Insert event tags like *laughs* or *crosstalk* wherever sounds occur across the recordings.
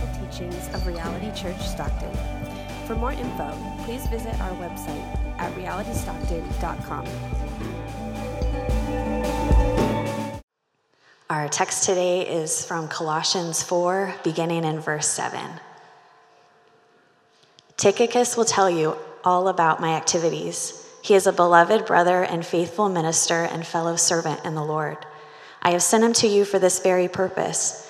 Bible teachings of Reality Church Stockton. For more info, please visit our website at realitystockton.com. Our text today is from Colossians 4, beginning in verse 7. Tychicus will tell you all about my activities. He is a beloved brother and faithful minister and fellow servant in the Lord. I have sent him to you for this very purpose,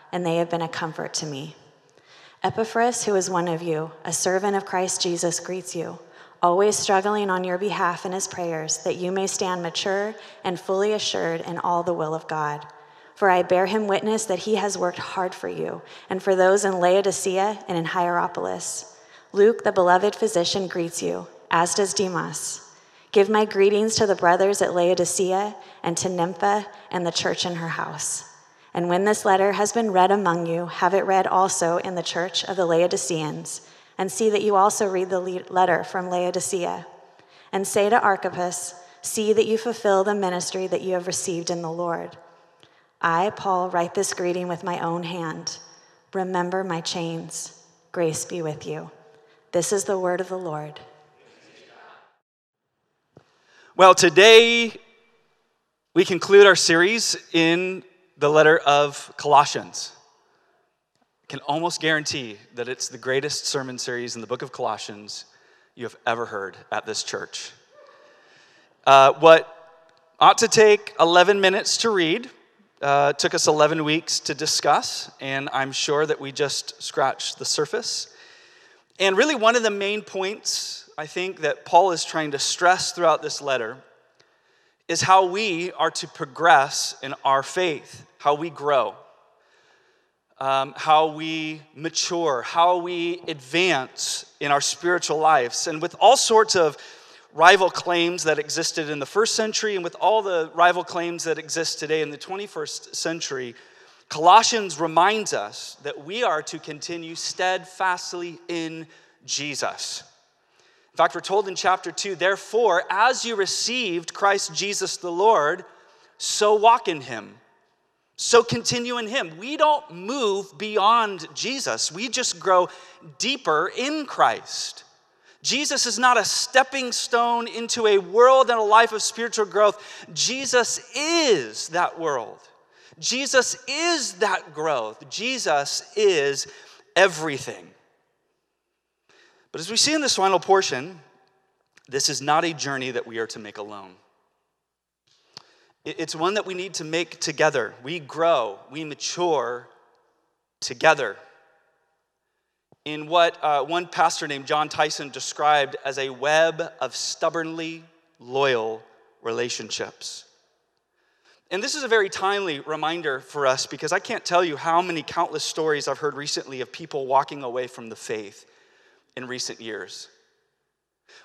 and they have been a comfort to me. Epaphras, who is one of you, a servant of Christ Jesus, greets you, always struggling on your behalf in his prayers, that you may stand mature and fully assured in all the will of God. For I bear him witness that he has worked hard for you, and for those in Laodicea and in Hierapolis. Luke, the beloved physician, greets you, as does Demas. Give my greetings to the brothers at Laodicea and to Nympha and the church in her house. And when this letter has been read among you, have it read also in the church of the Laodiceans, and see that you also read the letter from Laodicea. And say to Archippus, See that you fulfill the ministry that you have received in the Lord. I, Paul, write this greeting with my own hand. Remember my chains. Grace be with you. This is the word of the Lord. Well, today we conclude our series in the letter of Colossians. I can almost guarantee that it's the greatest sermon series in the book of Colossians you have ever heard at this church. Uh, what ought to take 11 minutes to read uh, took us 11 weeks to discuss, and I'm sure that we just scratched the surface. And really, one of the main points I think that Paul is trying to stress throughout this letter is how we are to progress in our faith, how we grow, um, how we mature, how we advance in our spiritual lives. And with all sorts of rival claims that existed in the first century and with all the rival claims that exist today in the 21st century, Colossians reminds us that we are to continue steadfastly in Jesus. In fact, we're told in chapter 2, therefore, as you received Christ Jesus the Lord, so walk in him. So continue in him. We don't move beyond Jesus, we just grow deeper in Christ. Jesus is not a stepping stone into a world and a life of spiritual growth. Jesus is that world. Jesus is that growth. Jesus is everything. But as we see in this final portion, this is not a journey that we are to make alone. It's one that we need to make together. We grow, we mature together in what uh, one pastor named Jon Tyson described as a web of stubbornly loyal relationships. And this is a very timely reminder for us because I can't tell you how many countless stories I've heard recently of people walking away from the faith in recent years.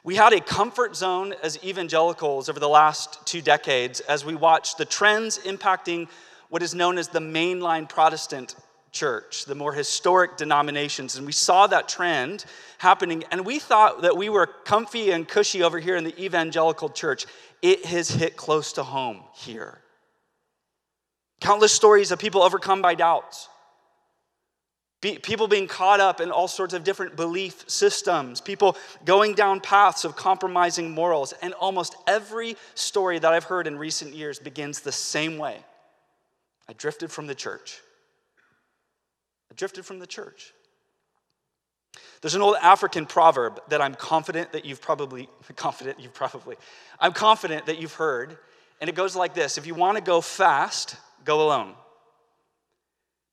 We had a comfort zone as evangelicals over the last two decades as we watched the trends impacting what is known as the mainline Protestant church, the more historic denominations. And we saw that trend happening, and we thought that we were comfy and cushy over here in the evangelical church. It has hit close to home here. Countless stories of people overcome by doubts. People being caught up in all sorts of different belief systems, people going down paths of compromising morals. And almost every story that I've heard in recent years begins the same way I drifted from the church I drifted from the church. There's an old African proverb that I'm confident that you've probably, *laughs* confident you've probably, I'm confident that you've heard, and it goes like this If you want to go fast, go alone.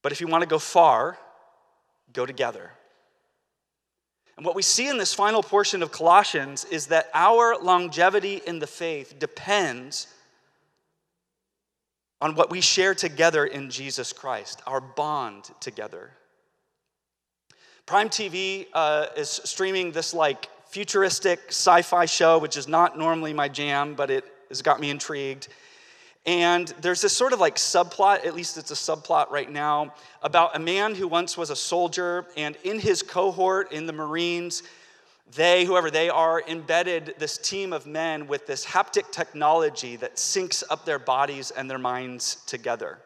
But if you want to go far, go together. And what we see in this final portion of Colossians is that our longevity in the faith depends on what we share together in Jesus Christ, our bond together. Prime TV uh, is streaming this like futuristic sci fi show, which is not normally my jam, but it has got me intrigued. And there's this sort of like subplot, at least it's a subplot right now, about a man who once was a soldier, and in his cohort in the Marines, they, whoever they are, embedded this team of men with this haptic technology that syncs up their bodies and their minds together.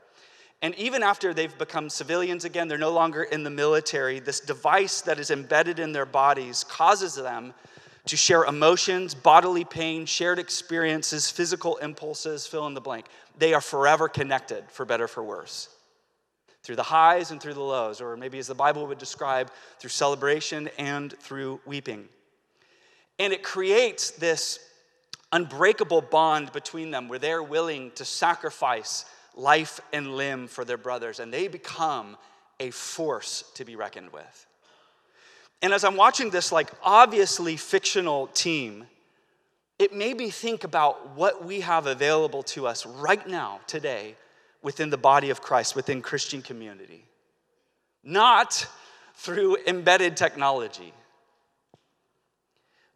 And even after they've become civilians again, they're no longer in the military, this device that is embedded in their bodies causes them to share emotions, bodily pain, shared experiences, physical impulses, fill in the blank. They are forever connected, for better, for worse. Through the highs and through the lows, or maybe as the Bible would describe, through celebration and through weeping. And it creates this unbreakable bond between them where they're willing to sacrifice life and limb for their brothers, and they become a force to be reckoned with. And as I'm watching this, like, obviously fictional team, it made me think about what we have available to us right now, today, within the body of Christ, within Christian community. Not through embedded technology,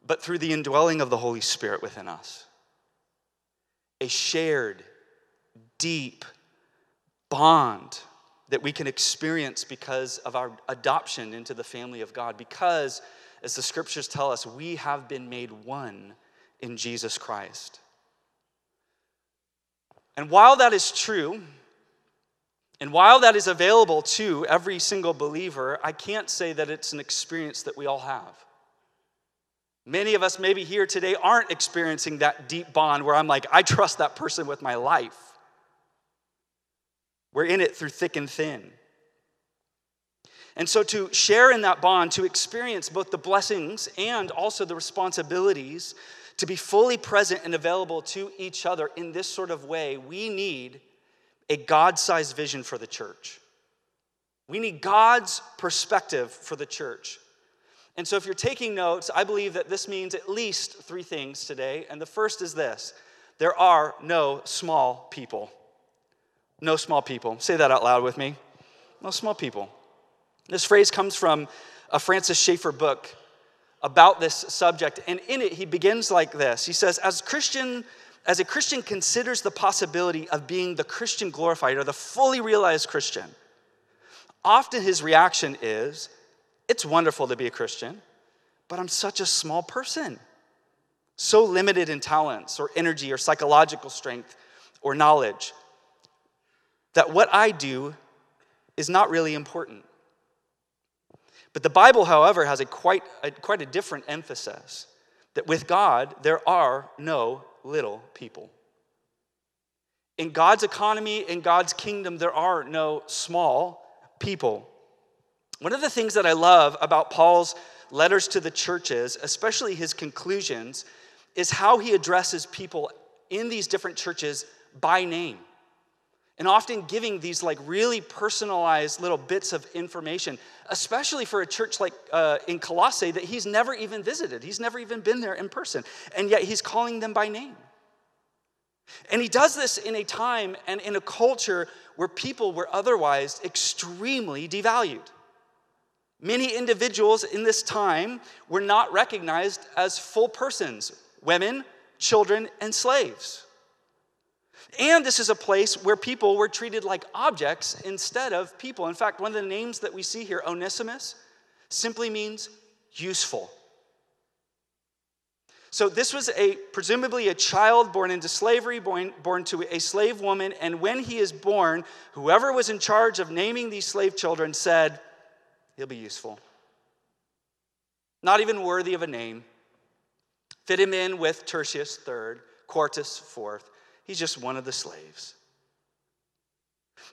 but through the indwelling of the Holy Spirit within us. A shared deep bond that we can experience because of our adoption into the family of God. Because, as the scriptures tell us, we have been made one in Jesus Christ. And while that is true, and while that is available to every single believer, I can't say that it's an experience that we all have. Many of us, maybe here today, aren't experiencing that deep bond where I'm like, I trust that person with my life. We're in it through thick and thin. And so, to share in that bond, to experience both the blessings and also the responsibilities, to be fully present and available to each other in this sort of way, we need a God sized vision for the church. We need God's perspective for the church. And so, if you're taking notes, I believe that this means at least three things today. And the first is this there are no small people. No small people. Say that out loud with me. No small people. This phrase comes from a Francis Schaeffer book about this subject, and in it he begins like this. He says, As Christian, as a Christian considers the possibility of being the Christian glorified or the fully realized Christian, often his reaction is, It's wonderful to be a Christian, but I'm such a small person, so limited in talents or energy or psychological strength or knowledge that what I do is not really important. But the Bible, however, has a quite, a, quite a different emphasis that with God, there are no little people. In God's economy, in God's kingdom, there are no small people. One of the things that I love about Paul's letters to the churches, especially his conclusions, is how he addresses people in these different churches by name and often giving these like really personalized little bits of information especially for a church like uh, in colossae that he's never even visited. He's never even been there in person and yet he's calling them by name. And he does this in a time and in a culture where people were otherwise extremely devalued. Many individuals in this time were not recognized as full persons women children and slaves and this is a place where people were treated like objects instead of people. In fact, one of the names that we see here, Onesimus, simply means useful. So this was a presumably a child born into slavery, born, born to a slave woman, and when he is born, whoever was in charge of naming these slave children said, He'll be useful. Not even worthy of a name. Fit him in with Tertius third, Quartus fourth. He's just one of the slaves.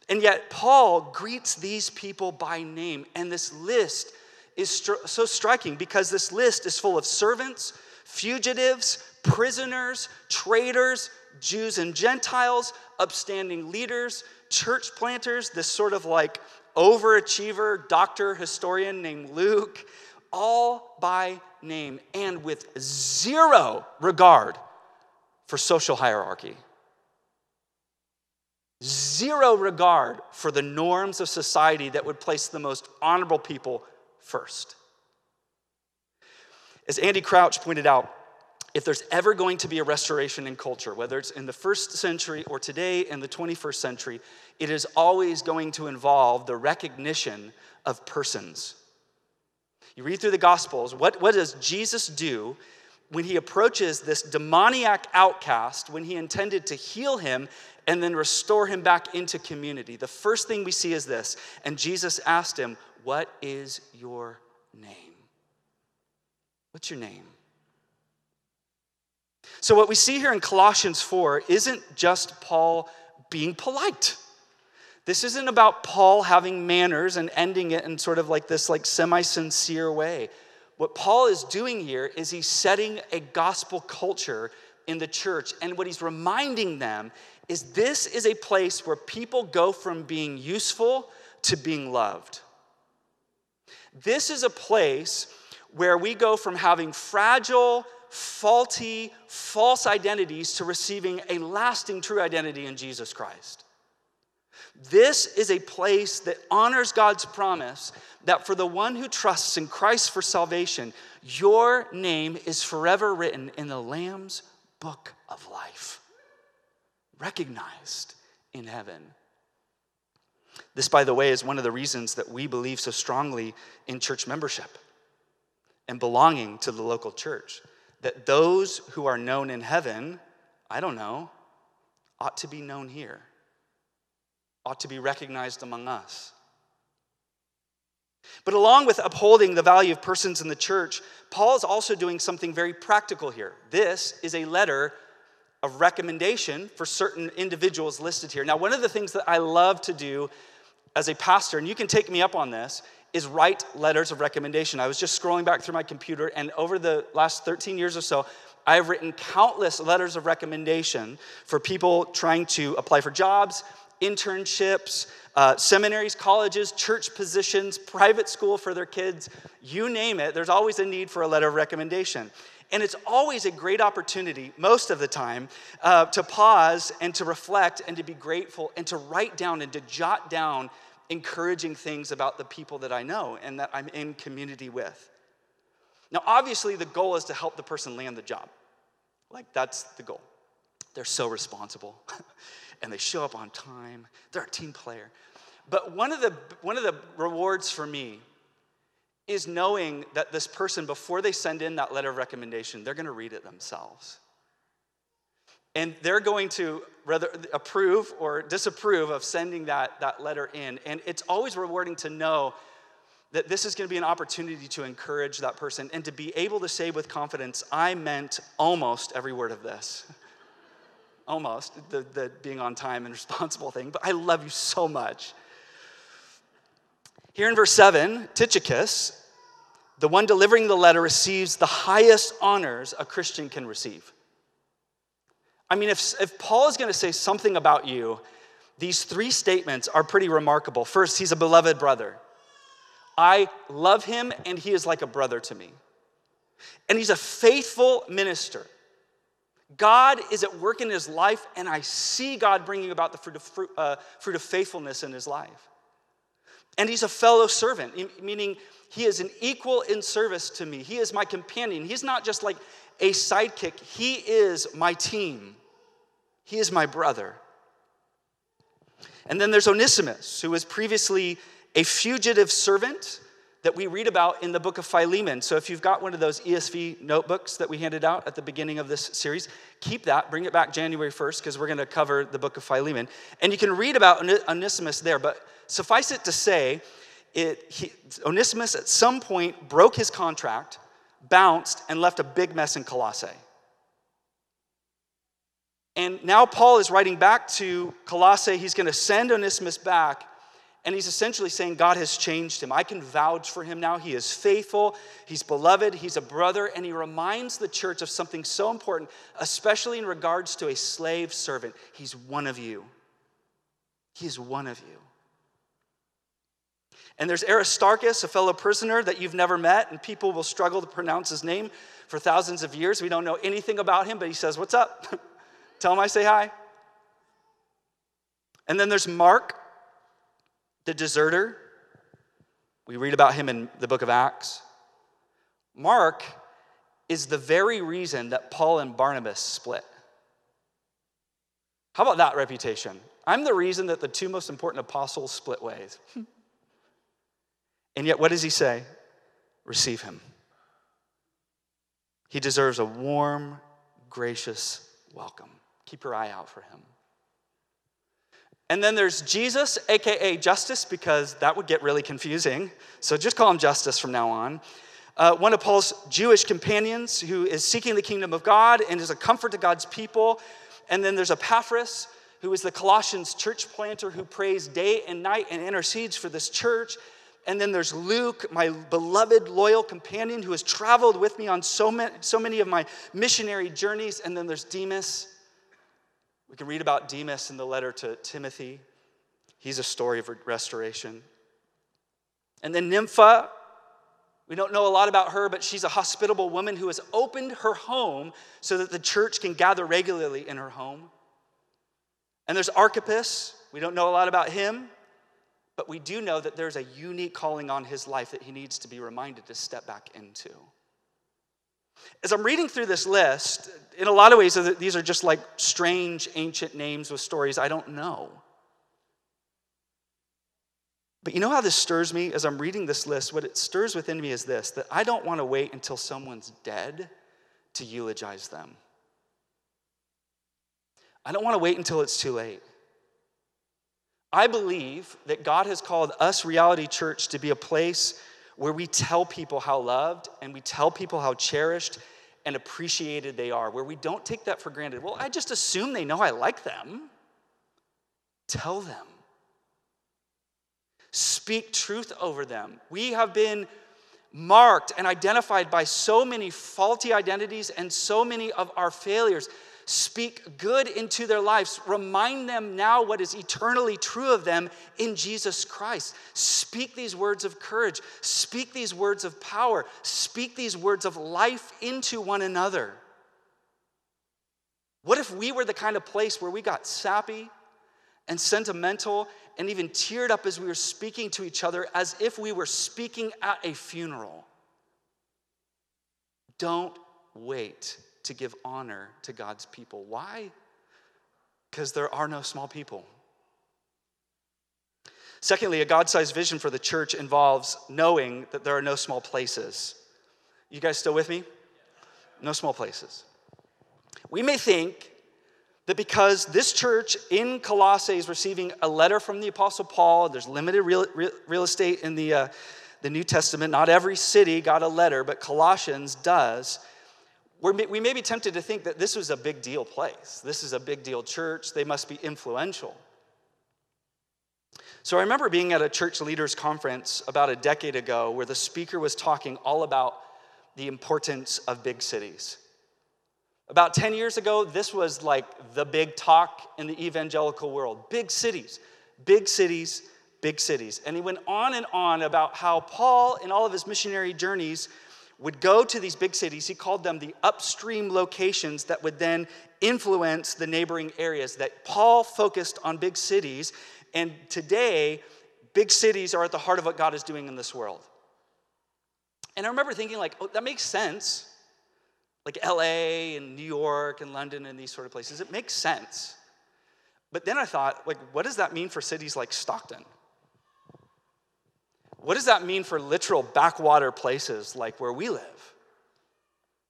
And yet, Paul greets these people by name, and this list is stri- so striking because this list is full of servants, fugitives, prisoners, traitors, Jews and Gentiles, upstanding leaders, church planters, this sort of like overachiever doctor historian named Luke, all by name and with zero regard for social hierarchy zero regard for the norms of society that would place the most honorable people first. As Andy Crouch pointed out, if there's ever going to be a restoration in culture, whether it's in the first century or today in the 21st century, it is always going to involve the recognition of persons. You read through the Gospels, what, what does Jesus do when he approaches this demoniac outcast, when he intended to heal him and then restore him back into community? The first thing we see is this, and Jesus asked him, What is your name? What's your name? So, what we see here in Colossians 4 isn't just Paul being polite. This isn't about Paul having manners and ending it in sort of like this like semi-sincere way. What Paul is doing here is he's setting a gospel culture in the church and what he's reminding them is this is a place where people go from being useful to being loved. This is a place where we go from having fragile faulty, false identities to receiving a lasting, true identity in Jesus Christ. This is a place that honors God's promise that for the one who trusts in Christ for salvation, your name is forever written in the Lamb's book of life, recognized in heaven. This, by the way, is one of the reasons that we believe so strongly in church membership and belonging to the local church that those who are known in heaven, I don't know, ought to be known here, ought to be recognized among us. But along with upholding the value of persons in the church, Paul is also doing something very practical here. This is a letter of recommendation for certain individuals listed here. Now, one of the things that I love to do as a pastor, and you can take me up on this, is write letters of recommendation. I was just scrolling back through my computer, and over the last 13 years or so, I have written countless letters of recommendation for people trying to apply for jobs, internships, uh, seminaries, colleges, church positions, private school for their kids, you name it. There's always a need for a letter of recommendation. And it's always a great opportunity, most of the time, uh, to pause and to reflect and to be grateful and to write down and to jot down encouraging things about the people that I know and that I'm in community with. Now, obviously, the goal is to help the person land the job. Like, that's the goal. They're so responsible *laughs* and they show up on time. They're a team player. But one of the, one of the rewards for me is knowing that this person, before they send in that letter of recommendation, they're going to read it themselves. And they're going to rather approve or disapprove of sending that, that letter in. And it's always rewarding to know that this is going to be an opportunity to encourage that person and to be able to say with confidence, I meant almost every word of this. *laughs* almost, the, the being on time and responsible thing, but I love you so much. Here in verse 7, Tychicus, the one delivering the letter, receives the highest honors a Christian can receive. I mean, if, if Paul is going to say something about you, these three statements are pretty remarkable. First, he's a beloved brother. I love him, and he is like a brother to me. And he's a faithful minister. God is at work in his life, and I see God bringing about the fruit of, fruit, uh, fruit of faithfulness in his life. And he's a fellow servant, meaning he is an equal in service to me. He is my companion. He's not just like a sidekick, he is my team. He is my brother. And then there's Onesimus, who was previously a fugitive servant that we read about in the book of Philemon. So if you've got one of those ESV notebooks that we handed out at the beginning of this series, keep that, bring it back January 1st, because we're going to cover the book of Philemon. And you can read about Onesimus there, but suffice it to say, it, he, Onesimus at some point broke his contract, bounced, and left a big mess in Colossae. And now Paul is writing back to Colossae. He's going to send Onesimus back. And he's essentially saying, God has changed him. I can vouch for him now. He is faithful, he's beloved, he's a brother, and he reminds the church of something so important, especially in regards to a slave servant. He's one of you. He is one of you. And there's Aristarchus, a fellow prisoner that you've never met, and people will struggle to pronounce his name for thousands of years. We don't know anything about him, but he says, What's up? *laughs* Tell him I say hi. And then there's Mark, the deserter. We read about him in the book of Acts. Mark is the very reason that Paul and Barnabas split. How about that reputation? I'm the reason that the two most important apostles split ways. and yet, what does he say? Receive him. He deserves a warm, gracious welcome. Keep your eye out for him. And then there's Jesus, aka Justus, because that would get really confusing. So just call him Justus from now on. Uh, one of Paul's Jewish companions who is seeking the kingdom of God and is a comfort to God's people. And then there's Epaphras, who is the Colossians church planter who prays day and night and intercedes for this church. And then there's Luke, my beloved, loyal companion who has traveled with me on so many, so many of my missionary journeys. And then there's Demas. We can read about Demas in the letter to Timothy. He's a story of restoration. And then Nympha, we don't know a lot about her, but she's a hospitable woman who has opened her home so that the church can gather regularly in her home. And there's Archippus. We don't know a lot about him, but we do know that there's a unique calling on his life that he needs to be reminded to step back into. As I'm reading through this list, in a lot of ways, these are just like strange ancient names with stories I don't know. But you know how this stirs me as I'm reading this list? What it stirs within me is this that I don't want to wait until someone's dead to eulogize them. I don't want to wait until it's too late. I believe that God has called us, Reality Church, to be a place where we tell people how loved and we tell people how cherished and appreciated they are, where we don't take that for granted. Well, I just assume they know I like them. Tell them. Speak truth over them. We have been marked and identified by so many faulty identities and so many of our failures. Speak good into their lives. Remind them now what is eternally true of them in Jesus Christ. Speak these words of courage. Speak these words of power. Speak these words of life into one another. What if we were the kind of place where we got sappy and sentimental and even teared up as we were speaking to each other as if we were speaking at a funeral? Don't wait to give honor to God's people. Why? Because there are no small people. Secondly, a God sized vision for the church involves knowing that there are no small places. You guys still with me? No small places. We may think that because this church in Colossae is receiving a letter from the Apostle Paul, there's limited real, real, real estate in the, uh, the New Testament. Not every city got a letter, but Colossians does. We're, we may be tempted to think that this was a big deal place. This is a big deal church. They must be influential. So I remember being at a church leaders conference about a decade ago where the speaker was talking all about the importance of big cities. About 10 years ago, this was like the big talk in the evangelical world big cities, big cities, big cities. And he went on and on about how Paul, in all of his missionary journeys, would go to these big cities. He called them the upstream locations that would then influence the neighboring areas. That Paul focused on big cities, and today, big cities are at the heart of what God is doing in this world. And I remember thinking, like, oh, that makes sense. Like LA and New York and London and these sort of places, it makes sense. But then I thought, like, what does that mean for cities like Stockton? What does that mean for literal backwater places like where we live?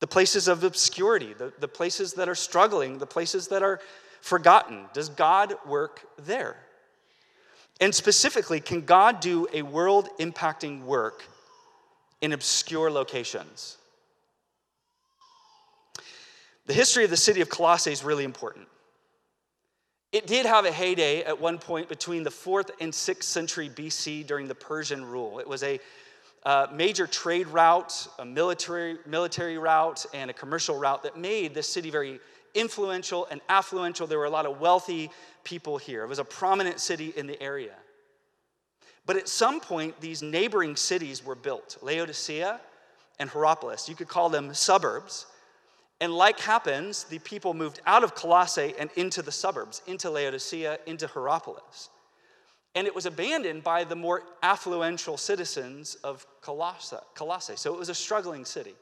The places of obscurity, the, the places that are struggling, the places that are forgotten. Does God work there? And specifically, can God do a world impacting work in obscure locations? The history of the city of Colossae is really important. It did have a heyday at one point between the 4th and 6th century BC during the Persian rule. It was a uh, major trade route, a military, military route, and a commercial route that made this city very influential and affluential. There were a lot of wealthy people here. It was a prominent city in the area. But at some point, these neighboring cities were built Laodicea and Hierapolis. You could call them suburbs. And like happens, the people moved out of Colossae and into the suburbs, into Laodicea, into Hierapolis. And it was abandoned by the more affluential citizens of Colossae. So it was a struggling city.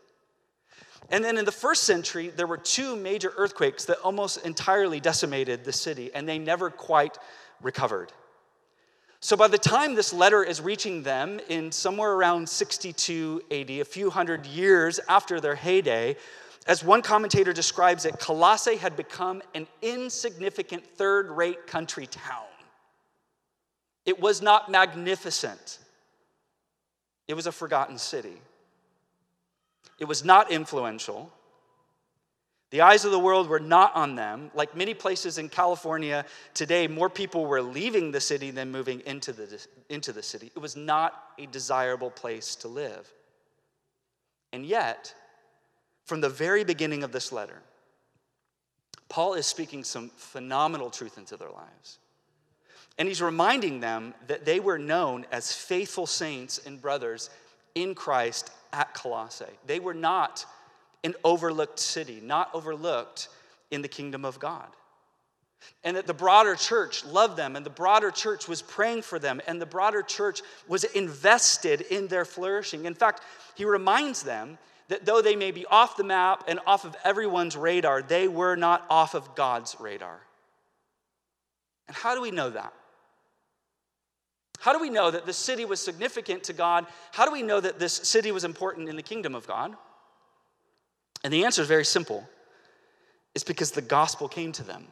And then in the first century, there were two major earthquakes that almost entirely decimated the city, and they never quite recovered. So by the time this letter is reaching them in somewhere around 62 AD, a few hundred years after their heyday, as one commentator describes it, Colossae had become an insignificant third rate country town. It was not magnificent, it was a forgotten city. It was not influential. The eyes of the world were not on them. Like many places in California today, more people were leaving the city than moving into the, into the city. It was not a desirable place to live. And yet, from the very beginning of this letter, Paul is speaking some phenomenal truth into their lives. And he's reminding them that they were known as faithful saints and brothers in Christ at Colossae. They were not an overlooked city, not overlooked in the kingdom of God. And that the broader church loved them, and the broader church was praying for them, and the broader church was invested in their flourishing. In fact, he reminds them that though they may be off the map and off of everyone's radar, they were not off of God's radar. And how do we know that? How do we know that this city was significant to God? How do we know that this city was important in the kingdom of God? And the answer is very simple it's because the gospel came to them.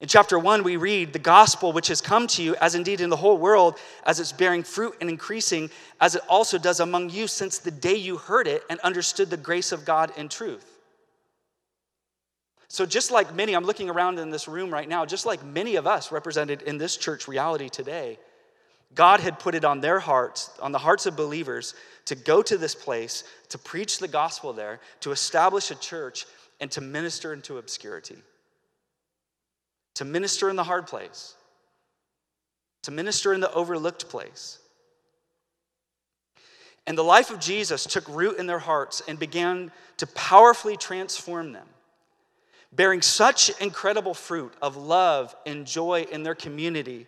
In chapter 1, we read, The gospel which has come to you, as indeed in the whole world, as it's bearing fruit and increasing, as it also does among you since the day you heard it and understood the grace of God in truth. So, just like many, I'm looking around in this room right now, just like many of us represented in this church reality today, God had put it on their hearts, on the hearts of believers, to go to this place, to preach the gospel there, to establish a church, and to minister into obscurity. To minister in the hard place, to minister in the overlooked place. And the life of Jesus took root in their hearts and began to powerfully transform them, bearing such incredible fruit of love and joy in their community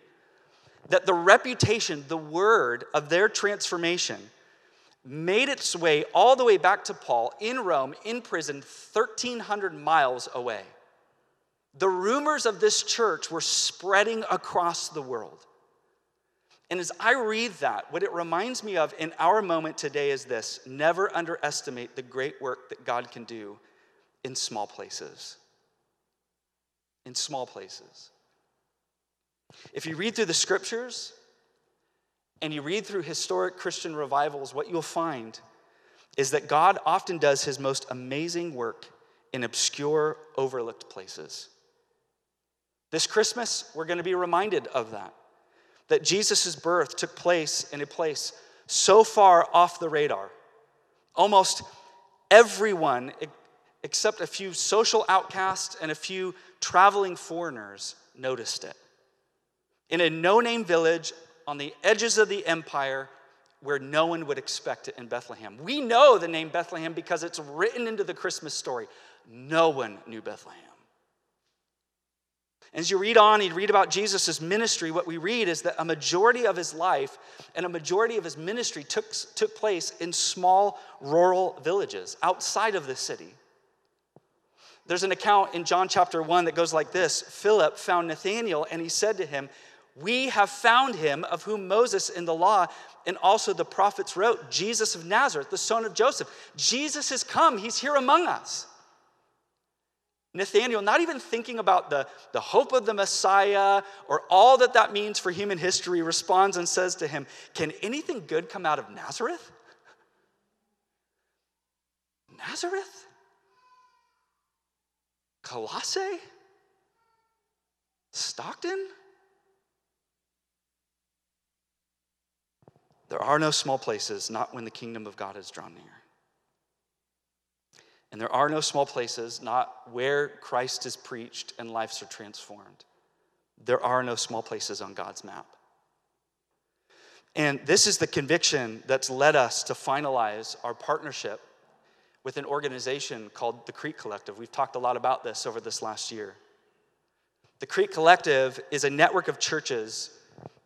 that the reputation, the word of their transformation made its way all the way back to Paul in Rome, in prison, 1,300 miles away. The rumors of this church were spreading across the world. And as I read that, what it reminds me of in our moment today is this never underestimate the great work that God can do in small places. In small places. If you read through the scriptures and you read through historic Christian revivals, what you'll find is that God often does his most amazing work in obscure, overlooked places. This Christmas, we're going to be reminded of that. That Jesus' birth took place in a place so far off the radar. Almost everyone, except a few social outcasts and a few traveling foreigners, noticed it in a no name village on the edges of the empire where no one would expect it in Bethlehem. We know the name Bethlehem because it's written into the Christmas story. No one knew Bethlehem. As you read on, you read about Jesus' ministry, what we read is that a majority of his life and a majority of his ministry took, took place in small rural villages outside of the city. There's an account in John chapter 1 that goes like this Philip found Nathanael and he said to him, we have found him of whom Moses in the law and also the prophets wrote, Jesus of Nazareth, the son of Joseph. Jesus has come, he's here among us. Nathanael, not even thinking about the, the hope of the Messiah or all that that means for human history, responds and says to him, Can anything good come out of Nazareth? Nazareth? Colossae? Stockton? There are no small places, not when the kingdom of God is drawn near. And there are no small places, not where Christ is preached and lives are transformed. There are no small places on God's map. And this is the conviction that's led us to finalize our partnership with an organization called the Crete Collective. We've talked a lot about this over this last year. The Crete Collective is a network of churches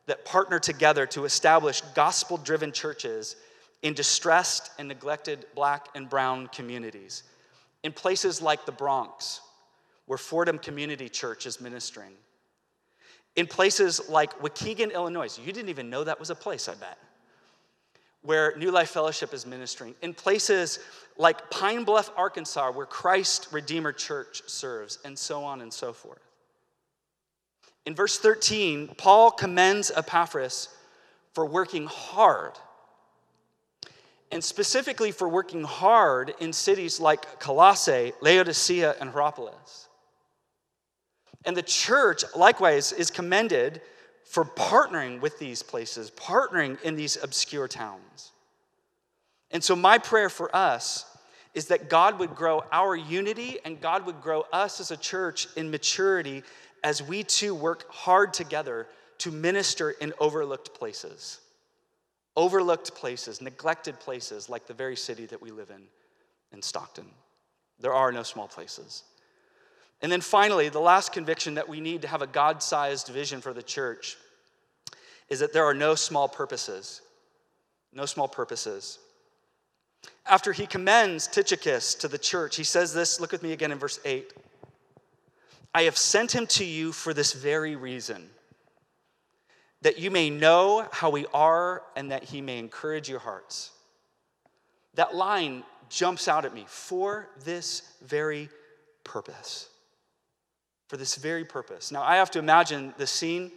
that partner together to establish gospel driven churches in distressed and neglected black and brown communities. In places like the Bronx, where Fordham Community Church is ministering. In places like Waukegan, Illinois. You didn't even know that was a place, I bet. Where New Life Fellowship is ministering. In places like Pine Bluff, Arkansas, where Christ Redeemer Church serves, and so on and so forth. In verse 13, Paul commends Epaphras for working hard, and specifically for working hard in cities like Colossae, Laodicea, and Hierapolis. And the church, likewise, is commended for partnering with these places, partnering in these obscure towns. And so, my prayer for us is that God would grow our unity and God would grow us as a church in maturity as we too work hard together to minister in overlooked places. Overlooked places, neglected places, like the very city that we live in, in Stockton. There are no small places. And then finally, the last conviction that we need to have a God sized vision for the church is that there are no small purposes. No small purposes. After he commends Tychicus to the church, he says this look with me again in verse 8. I have sent him to you for this very reason, that you may know how we are and that he may encourage your hearts. That line jumps out at me for this very purpose. For this very purpose. Now, I have to imagine the scene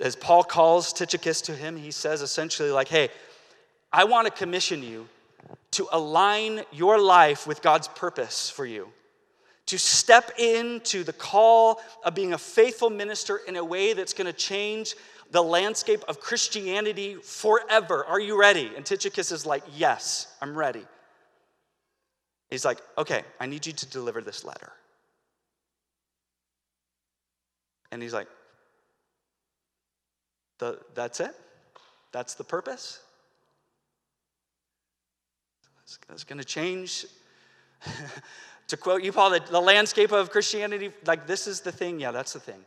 as Paul calls Tychicus to him. He says essentially, like, hey, I want to commission you to align your life with God's purpose for you to step into the call of being a faithful minister in a way that's going to change the landscape of Christianity forever. Are you ready? And Tychicus is like, Yes, I'm ready. He's like, Okay, I need you to deliver this letter. And he's like, That's it? That's the purpose? That's going to change *laughs* to quote you, Paul, the, the landscape of Christianity, like this is the thing. Yeah, that's the thing.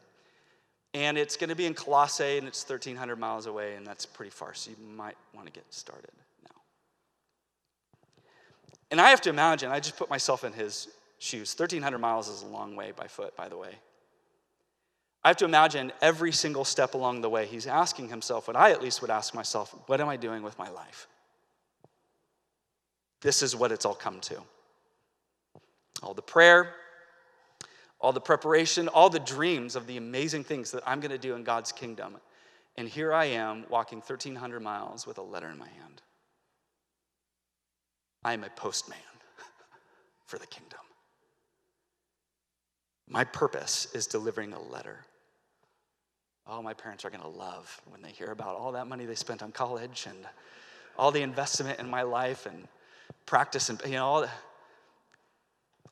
And it's going to be in Colossae, and it's 1,300 miles away, and that's pretty far, so you might want to get started now. And I have to imagine, I just put myself in his shoes. 1,300 miles is a long way by foot, by the way. I have to imagine every single step along the way, he's asking himself what I at least would ask myself what am I doing with my life? This is what it's all come to all the prayer, all the preparation, all the dreams of the amazing things that I'm going to do in God's kingdom. And here I am walking 1,300 miles with a letter in my hand. I am a postman *laughs* for the kingdom. My purpose is delivering a letter. Oh, my parents are going to love when they hear about all that money they spent on college and all the investment in my life and practice and, you know, all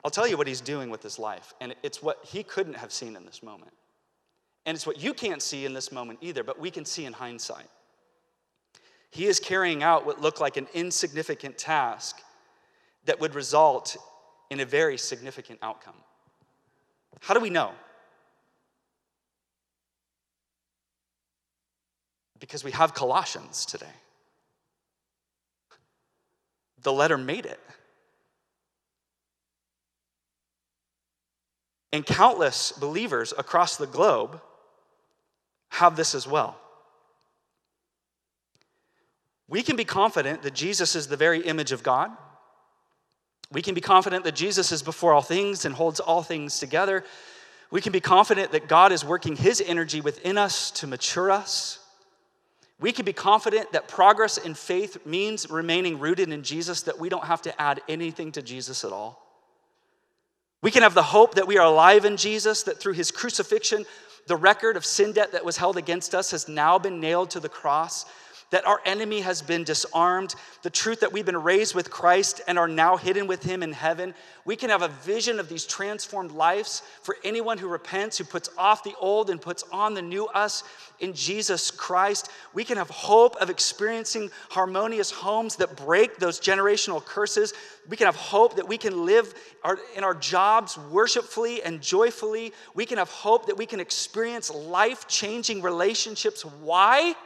I'll tell you what he's doing with his life, and it's what he couldn't have seen in this moment. And it's what you can't see in this moment either, but we can see in hindsight. He is carrying out what looked like an insignificant task that would result in a very significant outcome. How do we know? Because we have Colossians today. The letter made it. And countless believers across the globe have this as well. We can be confident that Jesus is the very image of God. We can be confident that Jesus is before all things and holds all things together. We can be confident that God is working his energy within us to mature us. We can be confident that progress in faith means remaining rooted in Jesus, that we don't have to add anything to Jesus at all. We can have the hope that we are alive in Jesus, that through his crucifixion, the record of sin debt that was held against us has now been nailed to the cross, that our enemy has been disarmed, the truth that we've been raised with Christ and are now hidden with Him in heaven. We can have a vision of these transformed lives for anyone who repents, who puts off the old and puts on the new us in Jesus Christ. We can have hope of experiencing harmonious homes that break those generational curses. We can have hope that we can live our, in our jobs worshipfully and joyfully. We can have hope that we can experience life changing relationships. Why?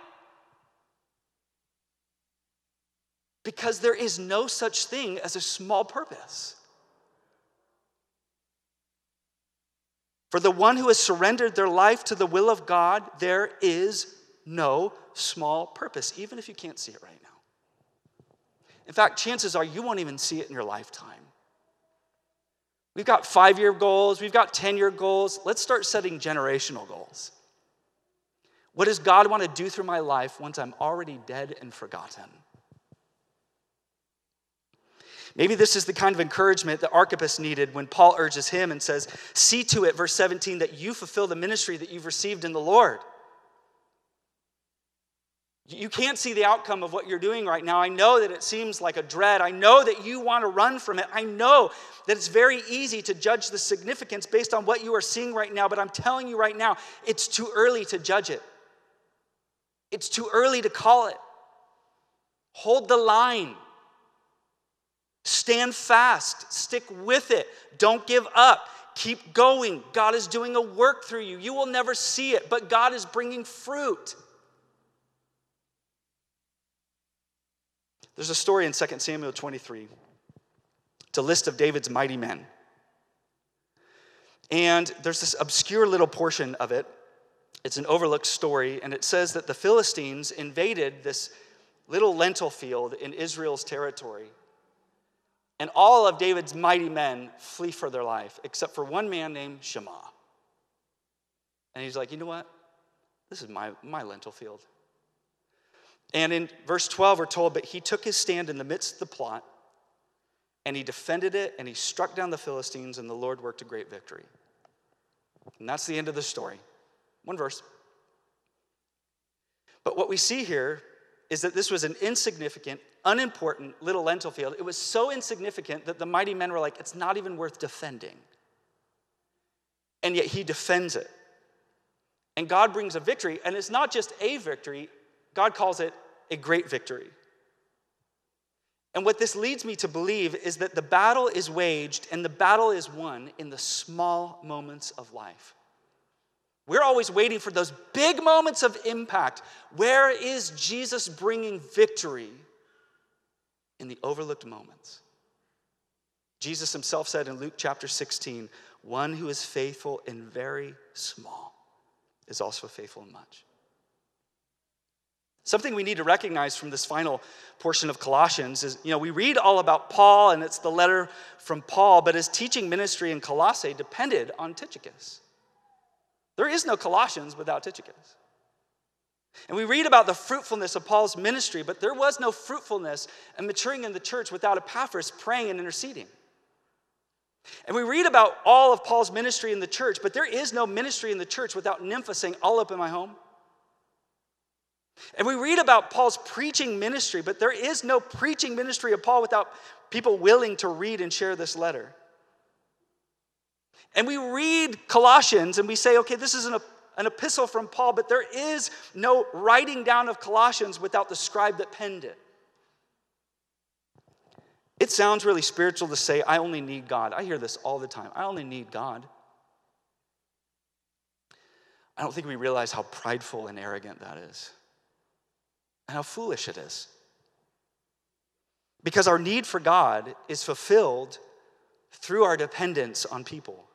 Because there is no such thing as a small purpose. For the one who has surrendered their life to the will of God, there is no small purpose, even if you can't see it right now. In fact, chances are you won't even see it in your lifetime. We've got five year goals, we've got 10 year goals. Let's start setting generational goals. What does God want to do through my life once I'm already dead and forgotten? Maybe this is the kind of encouragement that Archippus needed when Paul urges him and says, See to it, verse 17, that you fulfill the ministry that you've received in the Lord. You can't see the outcome of what you're doing right now. I know that it seems like a dread. I know that you want to run from it. I know that it's very easy to judge the significance based on what you are seeing right now, but I'm telling you right now, it's too early to judge it. It's too early to call it. Hold the line. Stand fast, stick with it, don't give up. Keep going. God is doing a work through you. You will never see it, but God is bringing fruit. There's a story in 2 Samuel 23. It's a list of David's mighty men. And there's this obscure little portion of it. It's an overlooked story, and it says that the Philistines invaded this little lentil field in Israel's territory. And all of David's mighty men flee for their life, except for one man named Shammah. And he's like, you know what? This is my, my lentil field. And in verse 12, we're told, but he took his stand in the midst of the plot, and he defended it, and he struck down the Philistines, and the Lord worked a great victory. And that's the end of the story. One verse. But what we see here is that this was an insignificant, unimportant little lentil field. It was so insignificant that the mighty men were like, it's not even worth defending. And yet he defends it. And God brings a victory, and it's not just a victory, God calls it a great victory. And what this leads me to believe is that the battle is waged and the battle is won in the small moments of life. We're always waiting for those big moments of impact. Where is Jesus bringing victory? In the overlooked moments. Jesus himself said in Luke chapter 16, one who is faithful in very small is also faithful in much. Something we need to recognize from this final portion of Colossians is, you know, we read all about Paul and it's the letter from Paul, but his teaching ministry in Colossae depended on Tychicus. There is no Colossians without Tychicus. And we read about the fruitfulness of Paul's ministry, but there was no fruitfulness and maturing in the church without Epaphras praying and interceding. And we read about all of Paul's ministry in the church, but there is no ministry in the church without Nympha saying, All up in my home. And we read about Paul's preaching ministry, but there is no preaching ministry of Paul without people willing to read and share this letter. And we read Colossians and we say, okay, this is an, an epistle from Paul, but there is no writing down of Colossians without the scribe that penned it. It sounds really spiritual to say, I only need God. I hear this all the time. I only need God. I don't think we realize how prideful and arrogant that is, and how foolish it is. Because our need for God is fulfilled through our dependence on people.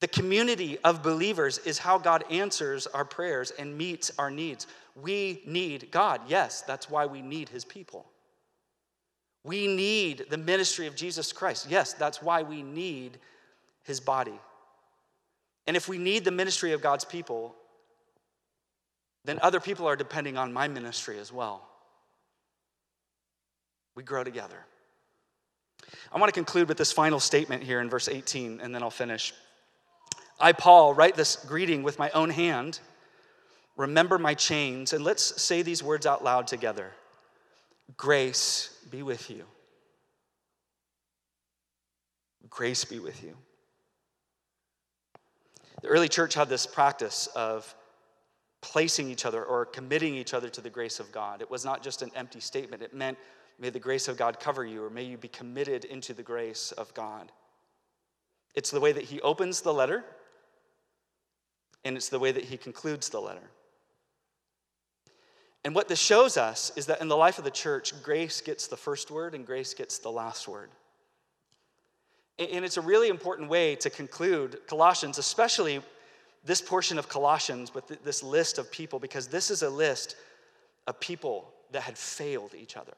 The community of believers is how God answers our prayers and meets our needs. We need God. Yes, that's why we need his people. We need the ministry of Jesus Christ. Yes, that's why we need his body. And if we need the ministry of God's people, then other people are depending on my ministry as well. We grow together. I want to conclude with this final statement here in verse 18, and then I'll finish. I, Paul, write this greeting with my own hand. remember my chains, and let's say these words out loud together Grace be with you. Grace be with you. The early church had this practice of placing each other or committing each other to the grace of God. It was not just an empty statement, it meant, may the grace of God cover you, or may you be committed into the grace of God. It's the way that he opens the letter, and it's the way that he concludes the letter. And what this shows us is that in the life of the church, grace gets the first word and grace gets the last word. And it's a really important way to conclude Colossians, especially this portion of Colossians with this list of people, because this is a list of people that had failed each other.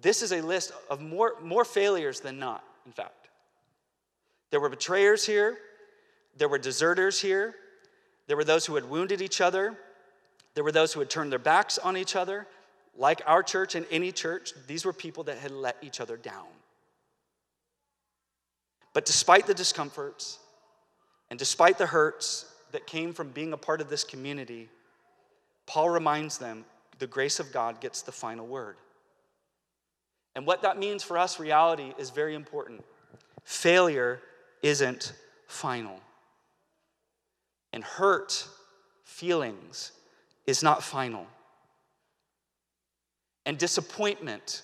This is a list of more, more failures than not, in fact. There were betrayers here, there were deserters here, there were those who had wounded each other, there were those who had turned their backs on each other. Like our church and any church, these were people that had let each other down. But despite the discomforts and despite the hurts that came from being a part of this community, Paul reminds them the grace of God gets the final word. And what that means for us, reality, is very important. Failure isn't final. And hurt, feelings, is not final. And disappointment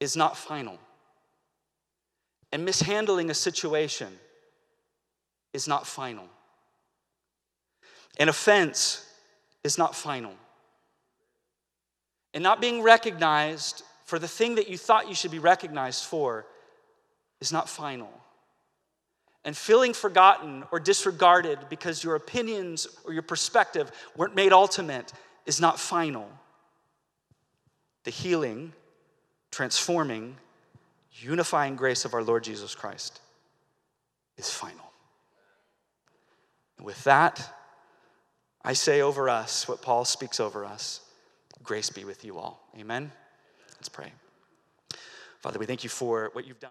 is not final. And mishandling a situation is not final. An offense is not final. And not being recognized for the thing that you thought you should be recognized for is not final. And feeling forgotten or disregarded because your opinions or your perspective weren't made ultimate is not final. The healing, transforming, unifying grace of our Lord Jesus Christ is final. And with that, I say over us what Paul speaks over us grace be with you all. Amen. Let's pray. Father, we thank you for what you've done.